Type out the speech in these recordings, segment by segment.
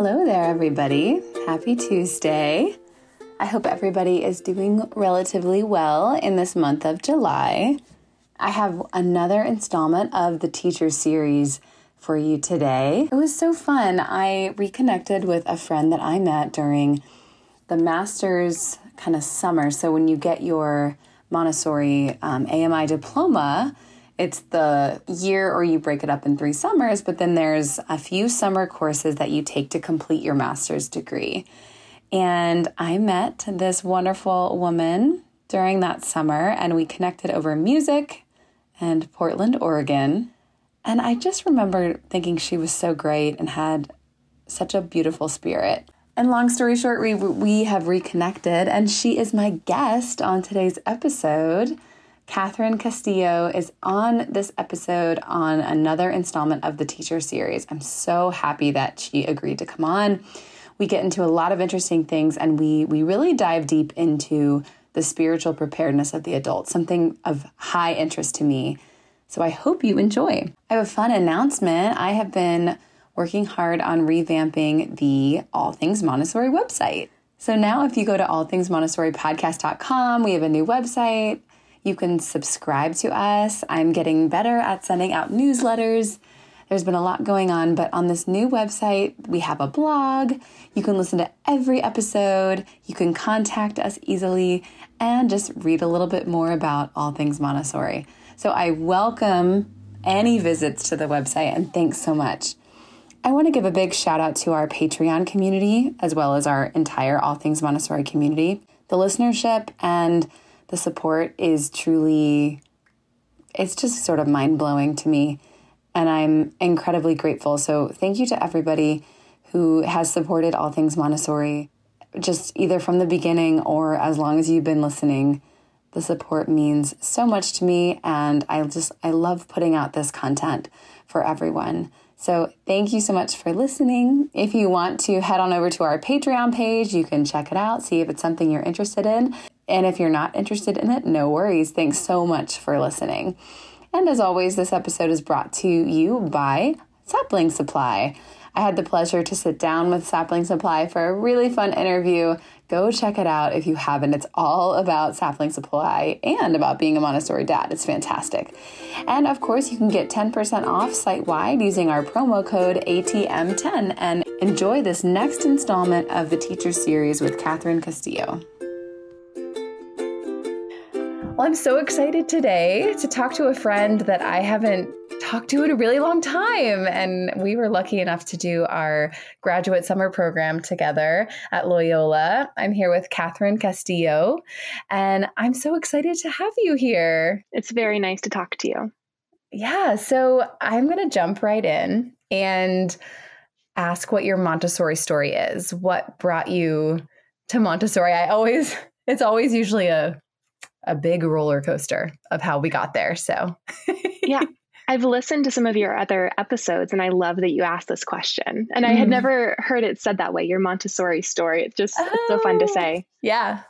Hello there, everybody. Happy Tuesday. I hope everybody is doing relatively well in this month of July. I have another installment of the teacher series for you today. It was so fun. I reconnected with a friend that I met during the master's kind of summer. So, when you get your Montessori um, AMI diploma, it's the year or you break it up in three summers, but then there's a few summer courses that you take to complete your master's degree. And I met this wonderful woman during that summer, and we connected over music and Portland, Oregon. And I just remember thinking she was so great and had such a beautiful spirit. And long story short, we, we have reconnected, and she is my guest on today's episode. Catherine Castillo is on this episode on another installment of the teacher series. I'm so happy that she agreed to come on. We get into a lot of interesting things and we we really dive deep into the spiritual preparedness of the adult, something of high interest to me. So I hope you enjoy. I have a fun announcement. I have been working hard on revamping the All Things Montessori website. So now if you go to allthingsmontessoripodcast.com, we have a new website you can subscribe to us. I'm getting better at sending out newsletters. There's been a lot going on, but on this new website, we have a blog. You can listen to every episode. You can contact us easily and just read a little bit more about all things Montessori. So I welcome any visits to the website and thanks so much. I want to give a big shout out to our Patreon community as well as our entire All Things Montessori community. The listenership and the support is truly, it's just sort of mind blowing to me. And I'm incredibly grateful. So thank you to everybody who has supported All Things Montessori, just either from the beginning or as long as you've been listening. The support means so much to me, and I just, I love putting out this content for everyone. So, thank you so much for listening. If you want to head on over to our Patreon page, you can check it out, see if it's something you're interested in. And if you're not interested in it, no worries. Thanks so much for listening. And as always, this episode is brought to you by Sapling Supply. I had the pleasure to sit down with Sapling Supply for a really fun interview. Go check it out if you haven't. It's all about Sapling Supply and about being a Montessori dad. It's fantastic. And of course, you can get 10% off site wide using our promo code ATM10 and enjoy this next installment of the Teacher Series with Catherine Castillo. I'm so excited today to talk to a friend that I haven't talked to in a really long time. And we were lucky enough to do our graduate summer program together at Loyola. I'm here with Catherine Castillo, and I'm so excited to have you here. It's very nice to talk to you. Yeah. So I'm going to jump right in and ask what your Montessori story is. What brought you to Montessori? I always, it's always usually a a big roller coaster of how we got there. So, yeah. I've listened to some of your other episodes and I love that you asked this question. And I had mm. never heard it said that way, your Montessori story. It's just oh, it's so fun to oh, say. Yeah.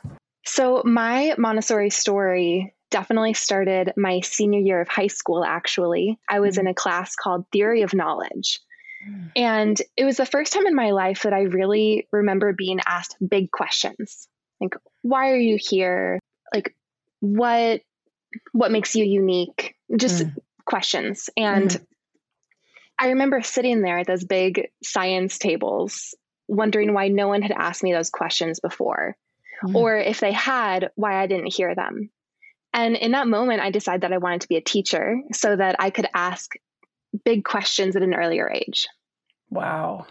So, my Montessori story definitely started my senior year of high school, actually. I was mm. in a class called Theory of Knowledge. Mm. And it was the first time in my life that I really remember being asked big questions. Like, why are you here? Like, what what makes you unique just mm. questions and mm. i remember sitting there at those big science tables wondering why no one had asked me those questions before mm. or if they had why i didn't hear them and in that moment i decided that i wanted to be a teacher so that i could ask big questions at an earlier age wow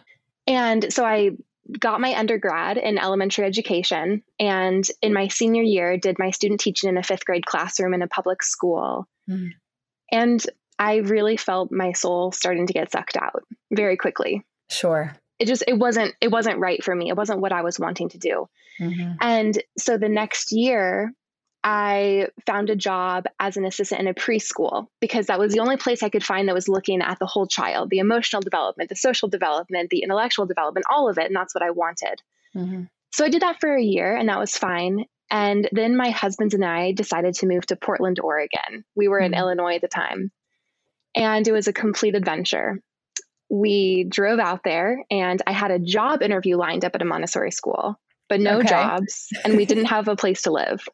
and so i got my undergrad in elementary education and in my senior year did my student teaching in a fifth grade classroom in a public school. Mm. and i really felt my soul starting to get sucked out very quickly. Sure. It just it wasn't it wasn't right for me. It wasn't what i was wanting to do. Mm-hmm. and so the next year I found a job as an assistant in a preschool because that was the only place I could find that was looking at the whole child the emotional development, the social development, the intellectual development, all of it. And that's what I wanted. Mm-hmm. So I did that for a year and that was fine. And then my husband and I decided to move to Portland, Oregon. We were mm-hmm. in Illinois at the time. And it was a complete adventure. we drove out there and I had a job interview lined up at a Montessori school, but no Okay. jobs. And we didn't have a place to live.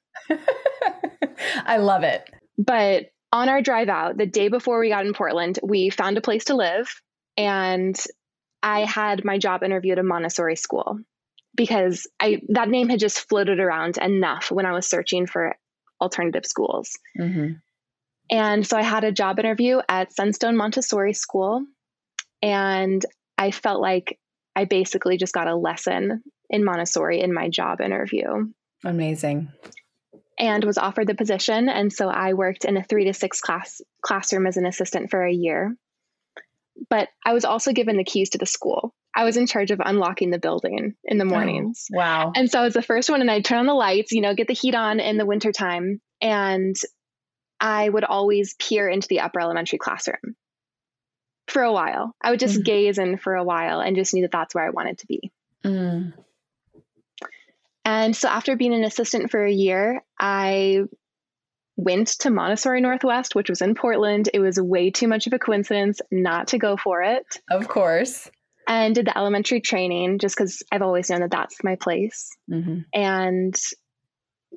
I love it. But on our drive out, the day before we got in Portland, we found a place to live. And I had my job interview at a Montessori school because I that name had just floated around enough when I was searching for alternative schools. Mhm. And so I had a job interview at Sunstone Montessori School. And I felt like I basically just got a lesson in Montessori in my job interview Amazing. and was offered the position. And so I worked in a three to six class classroom as an assistant for a year. But I was also given the keys to the school. I was in charge of unlocking the building in the mornings. Oh, wow. And so I was the first one, and I'd turn on the lights, you know, get the heat on in the wintertime. And I would always peer into the upper elementary classroom for a while. I would just Mhm. gaze in for a while and just knew that that's where I wanted to be. Mm. And so after being an assistant for a year, I went to Montessori Northwest, which was in Portland. It was way too much of a coincidence not to go for it. Of course. And did the elementary training just because I've always known that that's my place. hmm And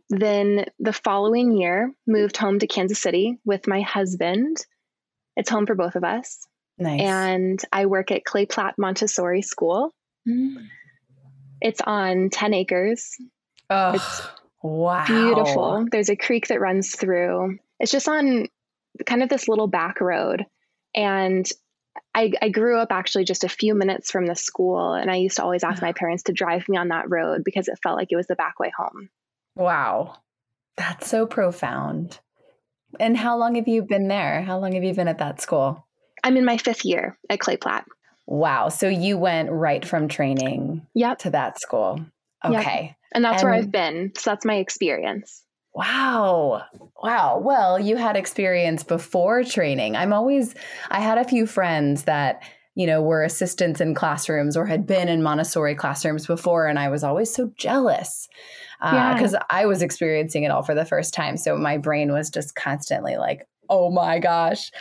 then the following year, moved home to Kansas City with my husband. It's home for both of us. Nice. And I work at Clay Platte Montessori School. Mm. It's on 10 acres. oh, it's wow. beautiful. There's a creek that runs through. It's just on kind of this little back road. And I, I grew up actually just a few minutes from the school. And I used to always ask my parents to drive me on that road because it felt like it was the back way home. Wow. That's so profound. And how long have you been there? How long have you been at that school? I'm in my fifth year at Clay Platte. Wow. So you went right from training Yep. to that school. Yep. Okay. And that's where I've been. So that's my experience. Wow. Wow. Well, you had experience before training. I'm always, I had a few friends that, you know, were assistants in classrooms or had been in Montessori classrooms before. And I was always so jealous uh, Yeah. because I was experiencing it all for the first time. So my brain was just constantly like, oh my gosh.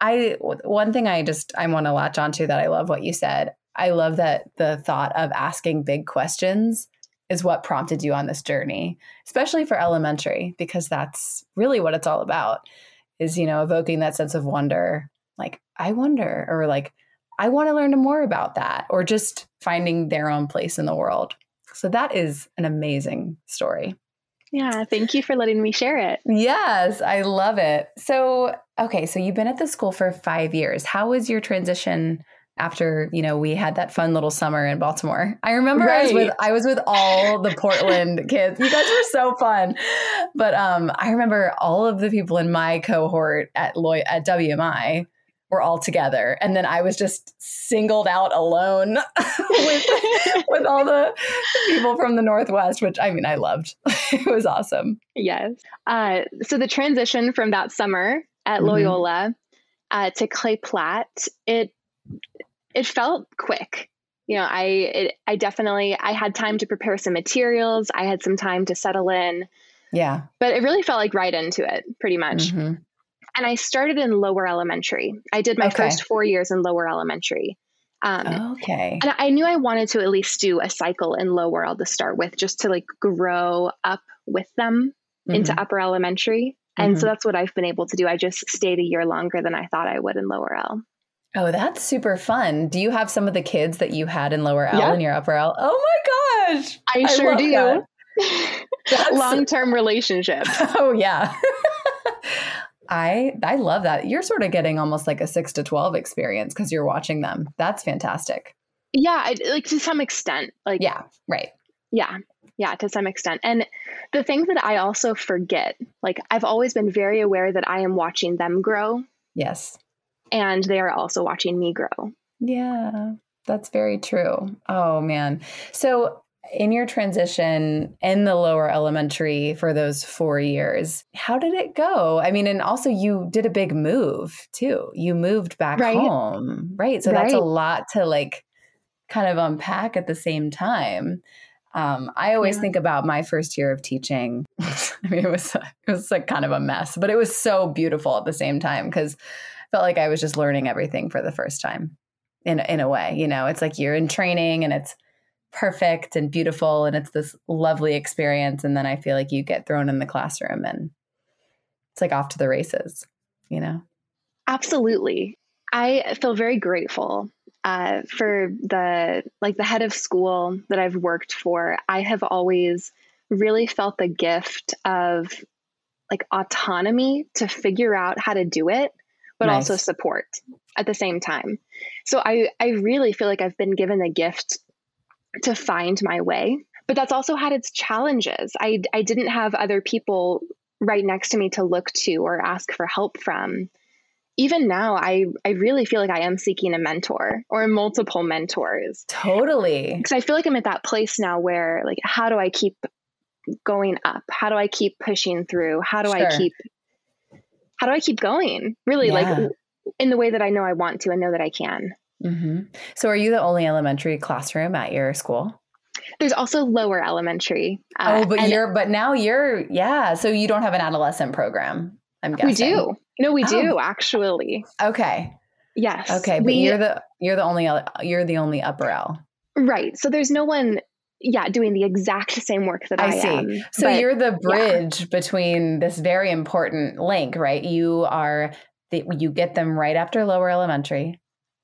I, one thing I just, I want to latch onto that I love what you said. I love that the thought of asking big questions is what prompted you on this journey especially for elementary because that's really what it's all about is you know evoking that sense of wonder like i wonder or like i want to learn more about that or just finding their own place in the world so that is an amazing story Yeah. Thank you for letting me share it. yes i love it so okay so you've been at the school for five years how was your transition after you know we had that fun little summer in Baltimore. I remember I was with I was with all the Portland kids. You guys were so fun. But um I remember all of the people in my cohort at Loy at WMI were all together and then I was just singled out alone with with all the people from the Northwest, which I mean I loved. it was awesome. yes. Uh, so the transition from that summer at Mhm. Loyola uh, to Clay Platte, it it felt quick. You know, I it, I definitely I had time to prepare some materials. I had some time to settle in, Yeah. but it really felt like right into it, pretty much. Mhm. And I started in lower elementary. I did my Okay. first four years in lower elementary. Um, Okay. And I knew I wanted to at least do a cycle in lower L to start with, just to like grow up with them into Mhm. upper elementary. And so Mhm. that's what I've been able to do. I just stayed a year longer than I thought I would in lower L. Oh, that's super fun. Do you have some of the kids that you had in lower L Yeah. in your upper L? Oh my gosh. I, sure do. that. Long term relationship. Oh yeah. I I love that. You're sort of getting almost like a 6 to 12 experience cuz you're watching them. That's fantastic. Yeah, I, like to some extent. Like Yeah, right. Yeah. Yeah, to some extent. And the thing that I also forget, like I've always been very aware that I am watching them grow Yes. and they are also watching me grow. Yeah, that's very true. Oh man. So in your transition in the lower elementary for those 4 years, how did it go? I mean, and also you did a big move too. You moved back Right. home, right? So that's a lot to like kind of unpack at the same time. Um, I always Yeah. think about my first year of teaching. I mean, it was it was like kind of a mess, but it was so beautiful at the same time because I felt like I was just learning everything for the first time. in in a way. You know, it's like you're in training and it's perfect and beautiful and it's this lovely experience and then I feel like you get thrown in the classroom and it's like off to the races, you know. Absolutely. I feel very grateful uh, for the like the head of school that I've worked for. I have always really felt the gift of like autonomy to figure out how to do it, but nice. also support at the same time. So I I really feel like I've been given the gift to find my way, but that's also had its challenges. I I didn't have other people right next to me to look to or ask for help from even now I I really feel like I am seeking a mentor or multiple mentors. Totally. Because I feel like I'm at that place now where like how do I keep going up? How do I keep pushing through? How do sure. I keep how do I keep going? Really yeah. like in the way that I know I want to and know that I can. Mm-hmm. So are you the only elementary classroom at your school? There's also lower elementary. Uh, oh, but you're but now you're yeah. So you don't have an adolescent program. I'm guessing we do. No, we oh. do actually. Okay. Yes. Okay, but we, you're the you're the only you're the only upper L. Right. So there's no one yeah, doing the exact same work that I, I see. Am, so but, you're the bridge yeah. between this very important link, right? You are the, you get them right after lower elementary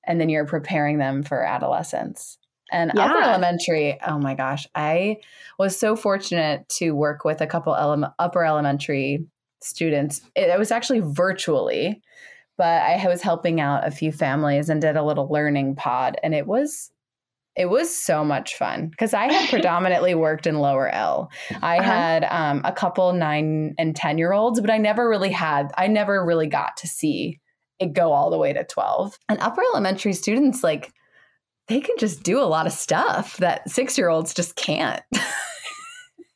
and then you're preparing them for adolescence. And yeah. upper elementary, oh my gosh, I was so fortunate to work with a couple ele- upper elementary students. It, was actually virtually, but I was helping out a few families and did a little learning pod, and it was it was so much fun because I had predominantly worked in lower L. I uh-huh. had um, a couple nine and 10 year olds, but I never really had, I never really got to see it go all the way to 12. And upper elementary students, like, they can just do a lot of stuff that six year olds just can't.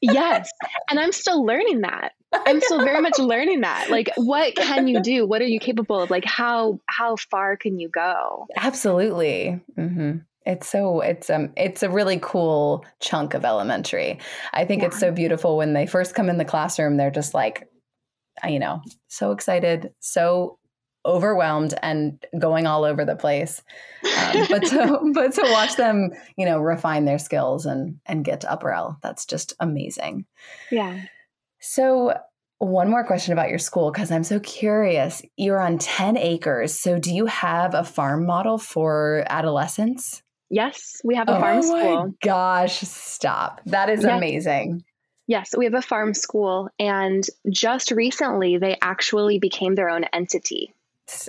yes. And I'm still learning that. I'm still very much learning that. Like what can you do? What are you capable of? Like how how far can you go? Absolutely. Mm-hmm. It's so it's um it's a really cool chunk of elementary. I think yeah. it's so beautiful when they first come in the classroom. They're just like, you know, so excited, so overwhelmed and going all over the place. Um, but to but to watch them, you know, refine their skills and and get to upper L, that's just amazing. Yeah. So one more question about your school because I'm so curious. You're on 10 acres. So do you have a farm model for adolescents? Yes, we have a oh farm school. gosh, stop. That is amazing. Yes, we have a farm school. And just recently, they actually became their own entity.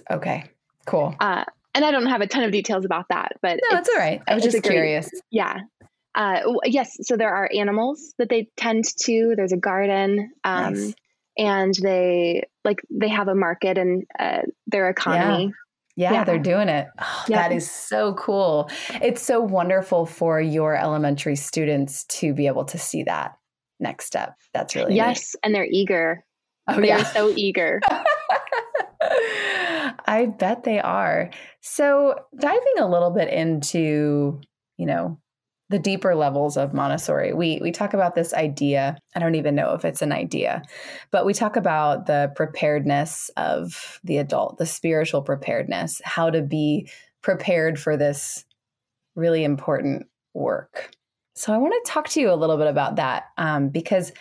Okay, cool. Uh, and I don't have a ton of details about that, but no, it's all right. I was just curious. Great, yeah. Uh, yes, so there are animals that they tend to. There's a garden, um, nice. and they like they have a market and uh, their economy. Yeah. Yeah, they're doing it. Oh, That is so cool. It's so wonderful for your elementary students to be able to see that next step. That's really yes, neat. and they're eager. Oh, they're yeah. so eager. I bet they are. So, diving a little bit into, you know, the deeper levels of Montessori. We we talk about this idea. I don't even know if it's an idea, but we talk about the preparedness of the adult, the spiritual preparedness, how to be prepared for this really important work. So I want to talk to you a little bit about that um, because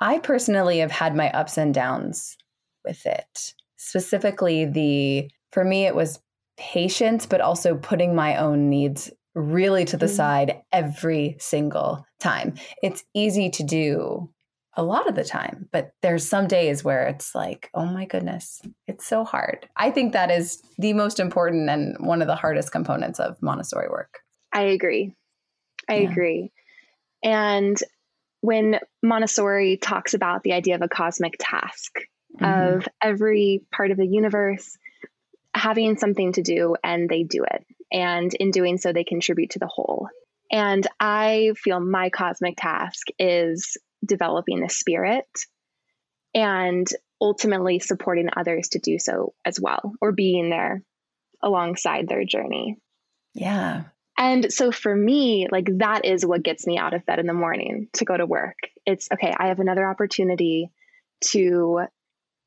I personally have had my ups and downs with it. Specifically, the for me it was patience, but also putting my own needs really to the mm. side every single time. It's easy to do a lot of the time, but there's some days where it's like, oh my goodness, it's so hard. I think that is the most important and one of the hardest components of Montessori work. I agree. I yeah. agree. And when Montessori talks about the idea of a cosmic task, mm-hmm. of every part of the universe having something to do and they do it. And in doing so, they contribute to the whole. And I feel my cosmic task is developing the spirit and ultimately supporting others to do so as well, or being there alongside their journey. Yeah. And so for me, like that is what gets me out of bed in the morning to go to work. It's okay, I have another opportunity to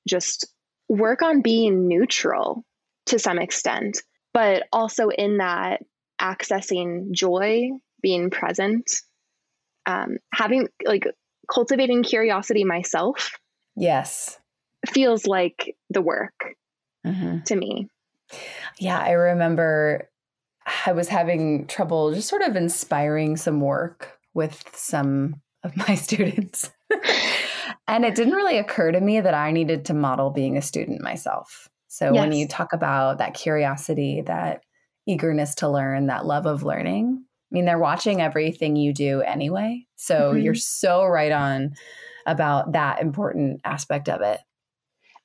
just work on being neutral to some extent but also in that accessing joy, being present, um, having like cultivating curiosity myself. Yes. Feels like the work mm-hmm. to me. Yeah, I remember I was having trouble just sort of inspiring some work with some of my students. And it didn't really occur to me that I needed to model being a student myself. So yes. when you talk about that curiosity, that eagerness to learn, that love of learning, I mean, they're watching everything you do anyway. So mm-hmm. you're so right on about that important aspect of it.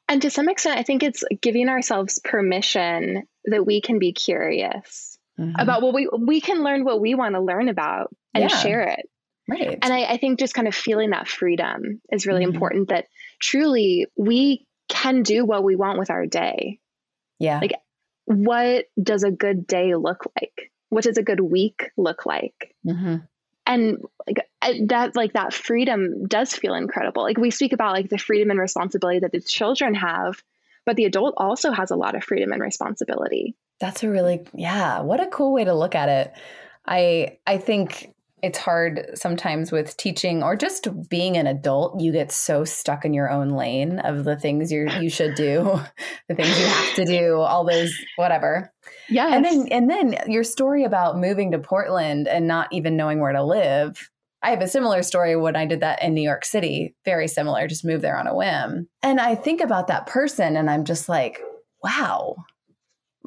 And to some extent, I think it's giving ourselves permission that we can be curious mm-hmm. about what we we can learn what we want to learn about and yeah. share it. Right. And I, I, think just kind of feeling that freedom is really mm-hmm. important that truly we can do what we want with our day. Yeah. Like, what does a good day look like? What does a good week look like? Mm-hmm. And like that, like that freedom does feel incredible. Like we speak about like the freedom and responsibility that the children have, but the adult also has a lot of freedom and responsibility. That's a really yeah. What a cool way to look at it. I I think it's hard sometimes with teaching or just being an adult you get so stuck in your own lane of the things you you should do the things you have to do all those whatever. Yeah and then and then your story about moving to portland and not even knowing where to live I have a similar story when I did that in New York City, very similar, just moved there on a whim. And I think about that person and I'm just like, wow,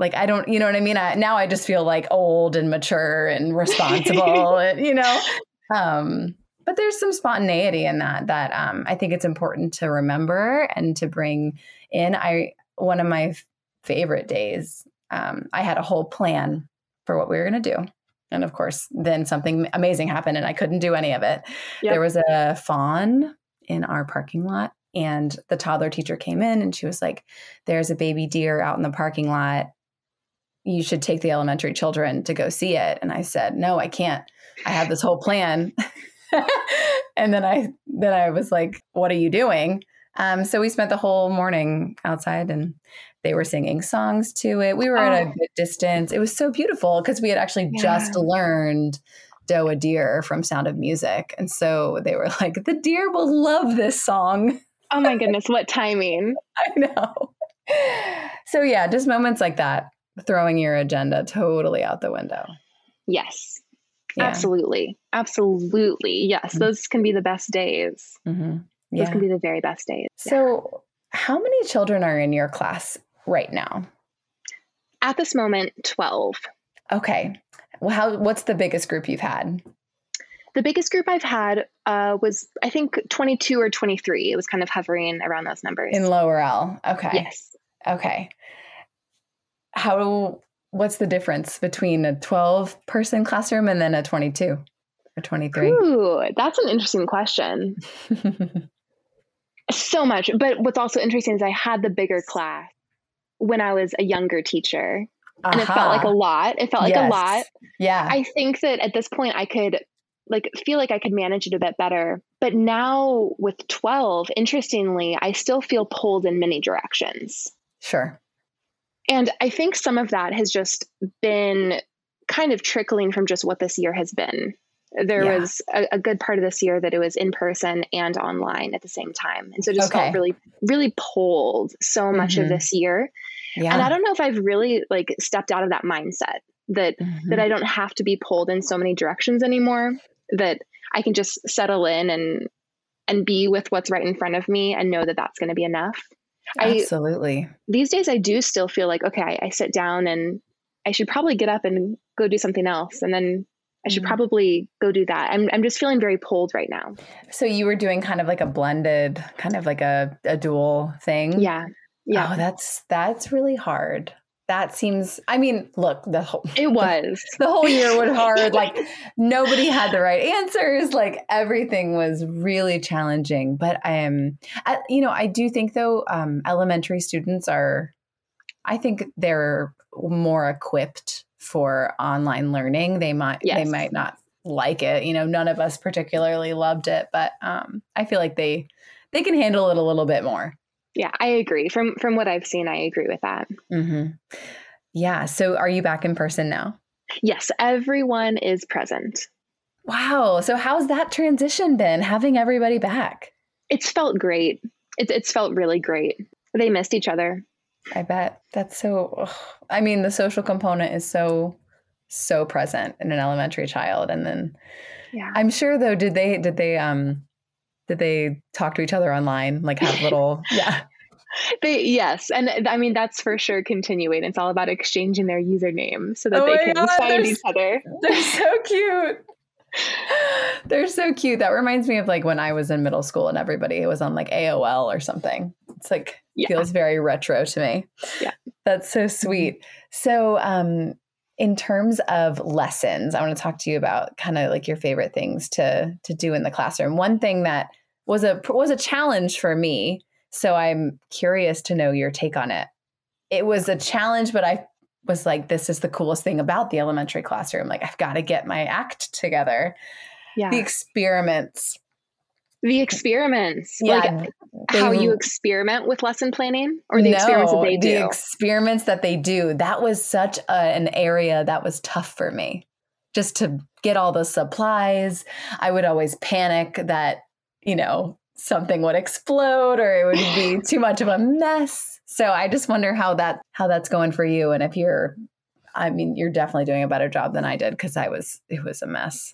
like I don't, you know what I mean? I, now I just feel like old and mature and responsible, and, you know. Um, but there's some spontaneity in that that um, I think it's important to remember and to bring in. I one of my favorite days. Um, I had a whole plan for what we were going to do. And of course, then something amazing happened and I couldn't do any of it. Yep. There was a fawn in our parking lot, and the toddler teacher came in and she was like, There's a baby deer out in the parking lot you should take the elementary children to go see it. And I said, no, I can't. I have this whole plan. and then I then I was like, what are you doing? Um, so we spent the whole morning outside and they were singing songs to it. We were at a oh. good distance. It was so beautiful because we had actually yeah. just learned Doe a Deer from Sound of Music. And so they were like, the deer will love this song. Oh my goodness, what timing. I know. So yeah, just moments like that throwing your agenda totally out the window. Yes. Yeah. Absolutely. Absolutely. Yes. Mm-hmm. Those can be the best days. Mm-hmm. Yeah. Those can be the very best days. So, yeah. how many children are in your class right now? At this moment, 12. Okay. Well, how, what's the biggest group you've had? The biggest group I've had uh, was, I think, 22 or 23. It was kind of hovering around those numbers. In Lower L. Okay. Yes. Okay how what's the difference between a 12 person classroom and then a 22 or 23 Ooh, that's an interesting question. So much but what's also interesting is i had the bigger class when i was a younger teacher uh-huh. and it felt like a lot it felt like yes. a lot. Yeah. I think that at this point i could like feel like i could manage it a bit better but now with 12 interestingly i still feel pulled in many directions. Sure and I think some of that has just been kind of trickling from just what this year has been. There yeah. was a, a, good part of this year that it was in person and online at the same time. And so just okay. felt really, really pulled so much mm-hmm. of this year. Yeah. And I don't know if I've really like stepped out of that mindset that mm-hmm. that I don't have to be pulled in so many directions anymore, that I can just settle in and and be with what's right in front of me and know that that's going to be enough. Absolutely. I, these days, I do still feel like, okay, I, I, sit down and I should probably get up and go do something else. And then I should mm. probably go do that. I'm, I'm just feeling very pulled right now. So you were doing kind of like a blended, kind of like a, a dual thing. Yeah. Yeah. Oh, that's, that's really hard that seems i mean look the whole it was. the, whole year was hard. Like nobody had the right answers. Like everything was really challenging. But i am I, you know i do think though um, elementary students are i think they're more equipped for online learning. They might yes. they might not like it. You know none of us particularly loved it. But um, i feel like they they can handle it a little bit more yeah, I agree. From from what I've seen, I agree with that. Mm-hmm. Yeah. So are you back in person now? Yes, everyone is present. Wow. So how's that transition been having everybody back? It's felt great. It's it's felt really great. They missed each other. I bet. That's so ugh. I mean, the social component is so so present in an elementary child and then Yeah. I'm sure though did they did they um did they talk to each other online like have little yeah They yes, and I mean that's for sure continuing. It's all about exchanging their username so that Oh they can God, find each other. They're so cute. They're so cute. That reminds me of like when I was in middle school and everybody was on like AOL or something. It's like Yeah. feels very retro to me. Yeah. That's so sweet. So um in terms of lessons, I want to talk to you about kind of like your favorite things to to do in the classroom. One thing that was a was a challenge for me, so I'm curious to know your take on it. It was a challenge, but I was like, this is the coolest thing about the elementary classroom. Like, I've got to get my act together. Yeah. The experiments. The experiments. Yeah. Like they how you experiment with lesson planning or the experiments that they do. The experiments that they do. That was such a, an area that was tough for me. Just to get all the supplies. I would always panic that, you know, something would explode or it would be too much of a mess. So I just wonder how that how that's going for you and if you're I mean, you're definitely doing a better job than I did because I was it was a mess.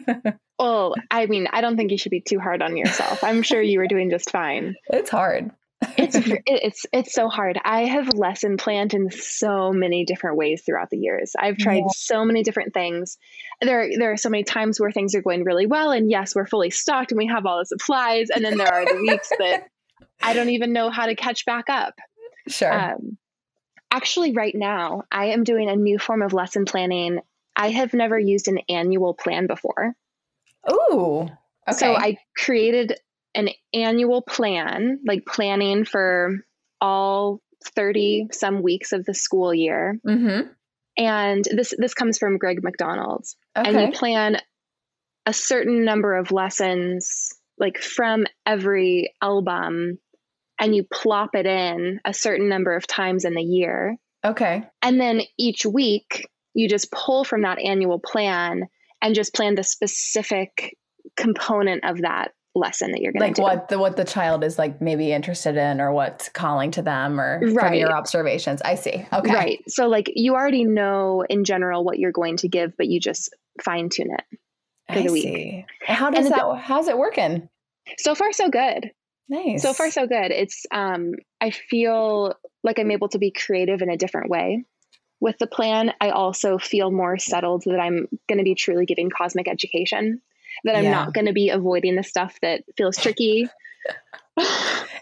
well, I mean, I don't think you should be too hard on yourself. I'm sure you were doing just fine. it's hard. It's it's it's so hard. I have lesson planned in so many different ways throughout the years. I've tried Yeah. so many different things. There there are so many times where things are going really well and yes, we're fully stocked and we have all the supplies and then there are the weeks that I don't even know how to catch back up. Sure. Um, actually, right now, I am doing a new form of lesson planning. I have never used an annual plan before. Ooh. Okay. So I created an annual plan, like planning for all 30 some weeks of the school year. mm-hmm. And this this comes from Greg McDonald's. And Okay. you plan a certain number of lessons like from every album and you plop it in a certain number of times in the year. Okay. And then each week, you just pull from that annual plan and just plan the specific component of that lesson that you're going Like to do. Like what the what the child is like maybe interested in or what's calling to them or from your observations. I see. Okay. Right. So, like, you already know in general what you're going to give, but you just fine tune it. for I the week. see. How does And that how's it working? So far, so good. Nice. So far, so good. It's, um, I feel like I'm able to be creative in a different way. With the plan, I also feel more settled that I'm going to be truly giving cosmic education, that I'm Yeah. not going to be avoiding the stuff that feels tricky.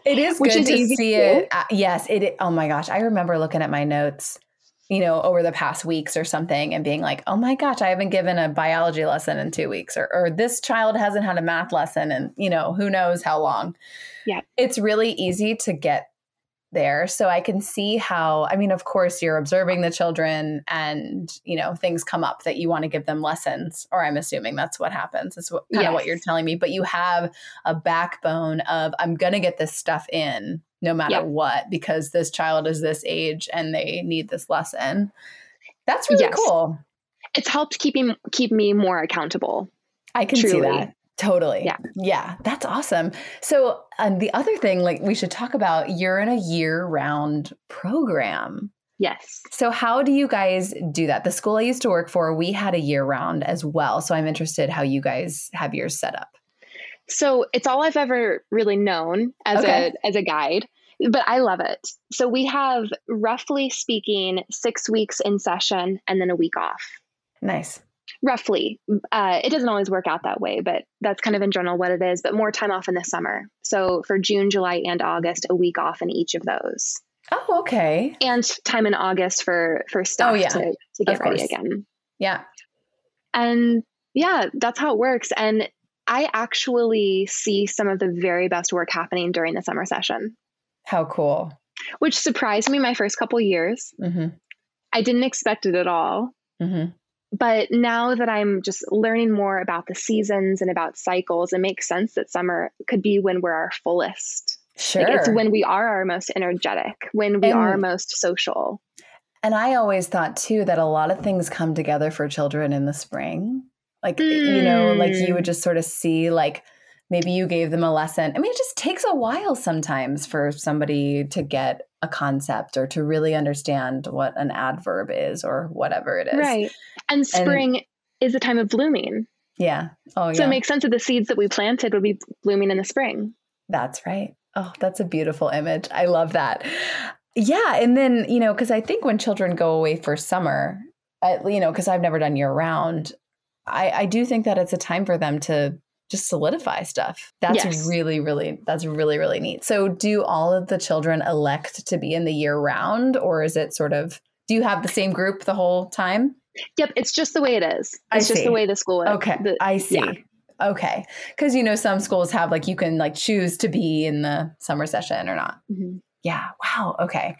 It is good is to see it. Uh, yes, it. Oh my gosh, I remember looking at my notes, you know, over the past weeks or something, and being like, "Oh my gosh, I haven't given a biology lesson in two weeks," or, or "This child hasn't had a math lesson in you know who knows how long." Yeah. it's really easy to get there. So I can see how. I mean, of course, you're observing the children, and you know things come up that you want to give them lessons, or I'm assuming that's what happens. Is what kind of what you're telling me. But you have a backbone of I'm going to get this stuff in no matter Yeah. what because this child is this age and they need this lesson. That's really Yes. cool. It's helped keeping keep me more accountable. I can see that. Totally. Yeah. Yeah. That's awesome. So, and the other thing, like, we should talk about you're in a year round program. Yes. So, how do you guys do that? The school I used to work for, we had a year round as well. So, I'm interested how you guys have yours set up. So it's all I've ever really known as Okay. a as a guide, but I love it. So we have roughly speaking 6 weeks in session and then a week off. Nice. Roughly. Uh, it doesn't always work out that way, but that's kind of in general what it is, but more time off in the summer. So for June, July, and August, a week off in each of those. Oh, okay. And time in August for for stuff Oh, yeah. to, to get ready again. Yeah. And yeah, that's how it works. And I actually see some of the very best work happening during the summer session, How cool. which surprised me my first couple years. Mm-hmm. I didn't expect it at all. Mm-hmm. But now that I'm just learning more about the seasons and about cycles, it makes sense that summer could be when we're our fullest. Sure. Like it's when we are our most energetic, when we And- are most social. And I always thought too that a lot of things come together for children in the spring. Like, mm. you know, like you would mm. just sort of see, like, maybe you gave them a lesson. I mean, it just takes a while sometimes for somebody to get a concept or to really understand what an adverb is or whatever it is. Right. And spring and, is a time of blooming. Yeah. Oh, yeah. So it makes sense that the seeds that we planted would be blooming in the spring. That's right. Oh, that's a beautiful image. I love that. Yeah. And then, you know, because I think when children go away for summer, I, you know, because I've never done year round, I, I do think that it's a time for them to just solidify stuff. That's yes. really, really, that's really, really neat. So, do all of the children elect to be in the year round, or is it sort of, do you have the same group the whole time? Yep, it's just the way it is. It's I just see. the way the school is. Okay, the, I see. Yeah. Okay, because you know some schools have like you can like choose to be in the summer session or not. Mm-hmm. Yeah. Wow. Okay.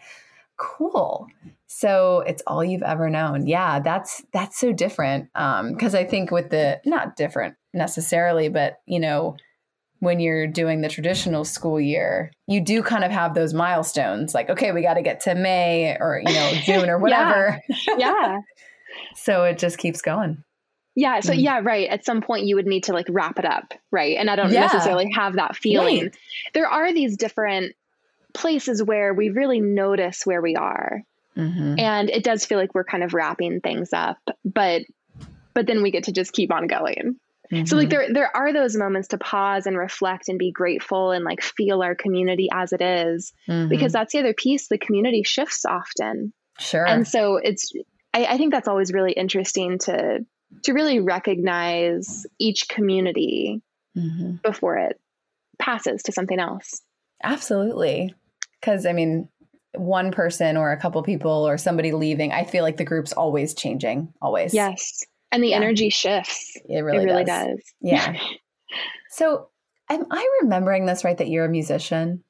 Cool. So it's all you've ever known. Yeah, that's that's so different. Um, because I think with the not different necessarily, but you know, when you're doing the traditional school year, you do kind of have those milestones like, okay, we got to get to May or, you know, June or whatever. yeah. yeah. so it just keeps going. Yeah. So, mm. yeah, right. At some point, you would need to like wrap it up. Right. And I don't yeah. necessarily have that feeling. Right. There are these different places where we really notice where we are. Mm-hmm. And it does feel like we're kind of wrapping things up, but but then we get to just keep on going. Mm-hmm. So like mm-hmm. there there are those moments to pause and reflect and be grateful and like feel our community as it is, mm-hmm. because that's the other piece. The community shifts often. Sure. And so it's I, I think that's always really interesting to to really recognize each community mm-hmm. before it passes to something else. Absolutely. Cause I mean, one person or a couple people or somebody leaving, I feel like the group's always changing, always. Yes and the yeah. energy shifts. It really, it really does. does. Yeah. so, am I remembering this right? That you're a musician.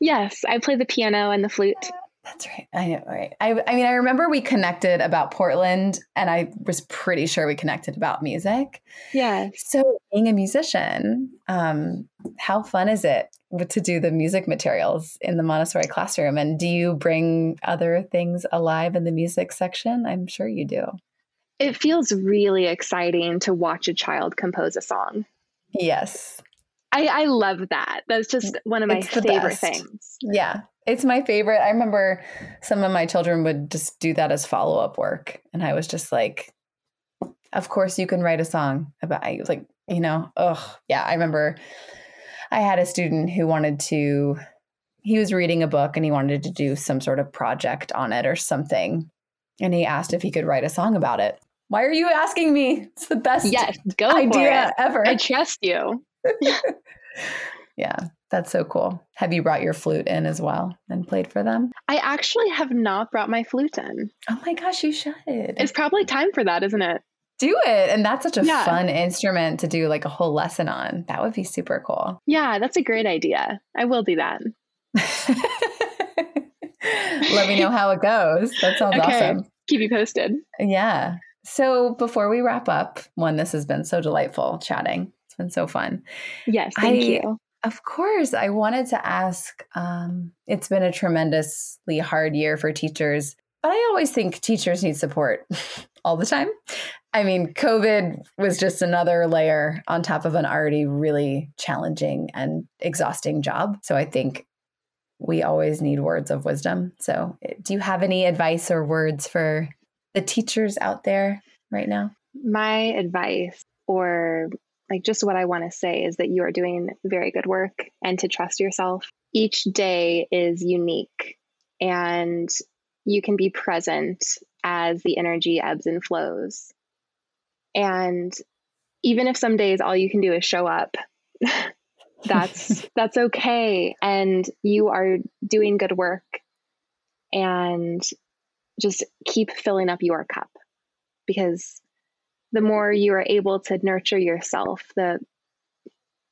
Yes, I play the piano and the flute. That's right. I know, right? I, I mean, I remember we connected about Portland, and I was pretty sure we connected about music. Yeah. So, being a musician, um, how fun is it to do the music materials in the Montessori classroom? And do you bring other things alive in the music section? I'm sure you do it feels really exciting to watch a child compose a song. Yes. I, I love that. That's just one of my favorite things. Yeah. It's my favorite. I remember some of my children would just do that as follow up work. And I was just like, of course you can write a song about I was like, you know, oh yeah. I remember I had a student who wanted to he was reading a book and he wanted to do some sort of project on it or something. And he asked if he could write a song about it. Why are you asking me? It's the best yes, go idea ever. I trust you. yeah, that's so cool. Have you brought your flute in as well and played for them? I actually have not brought my flute in. Oh my gosh, you should. It's probably time for that, isn't it? Do it. And that's such a yeah. fun instrument to do like a whole lesson on. That would be super cool. Yeah, that's a great idea. I will do that. Let me know how it goes. That sounds okay. awesome. Keep you posted. Yeah. So before we wrap up, one, this has been so delightful chatting. It's been so fun. Yes, thank I, you. Of course, I wanted to ask. Um, it's been a tremendously hard year for teachers, but I always think teachers need support all the time. I mean, COVID was just another layer on top of an already really challenging and exhausting job. So I think we always need words of wisdom. So, do you have any advice or words for the teachers out there right now? My advice, or like just what I want to say, is that you are doing very good work and to trust yourself. Each day is unique and you can be present as the energy ebbs and flows. And even if some days all you can do is show up, that's that's okay and you are doing good work and just keep filling up your cup because the more you are able to nurture yourself, the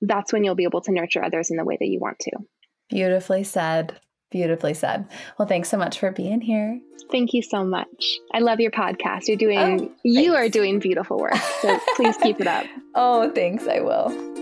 that's when you'll be able to nurture others in the way that you want to. Beautifully said. Beautifully said. Well, thanks so much for being here. Thank you so much. I love your podcast. You're doing oh, you are doing beautiful work. So please keep it up. oh, thanks. I will.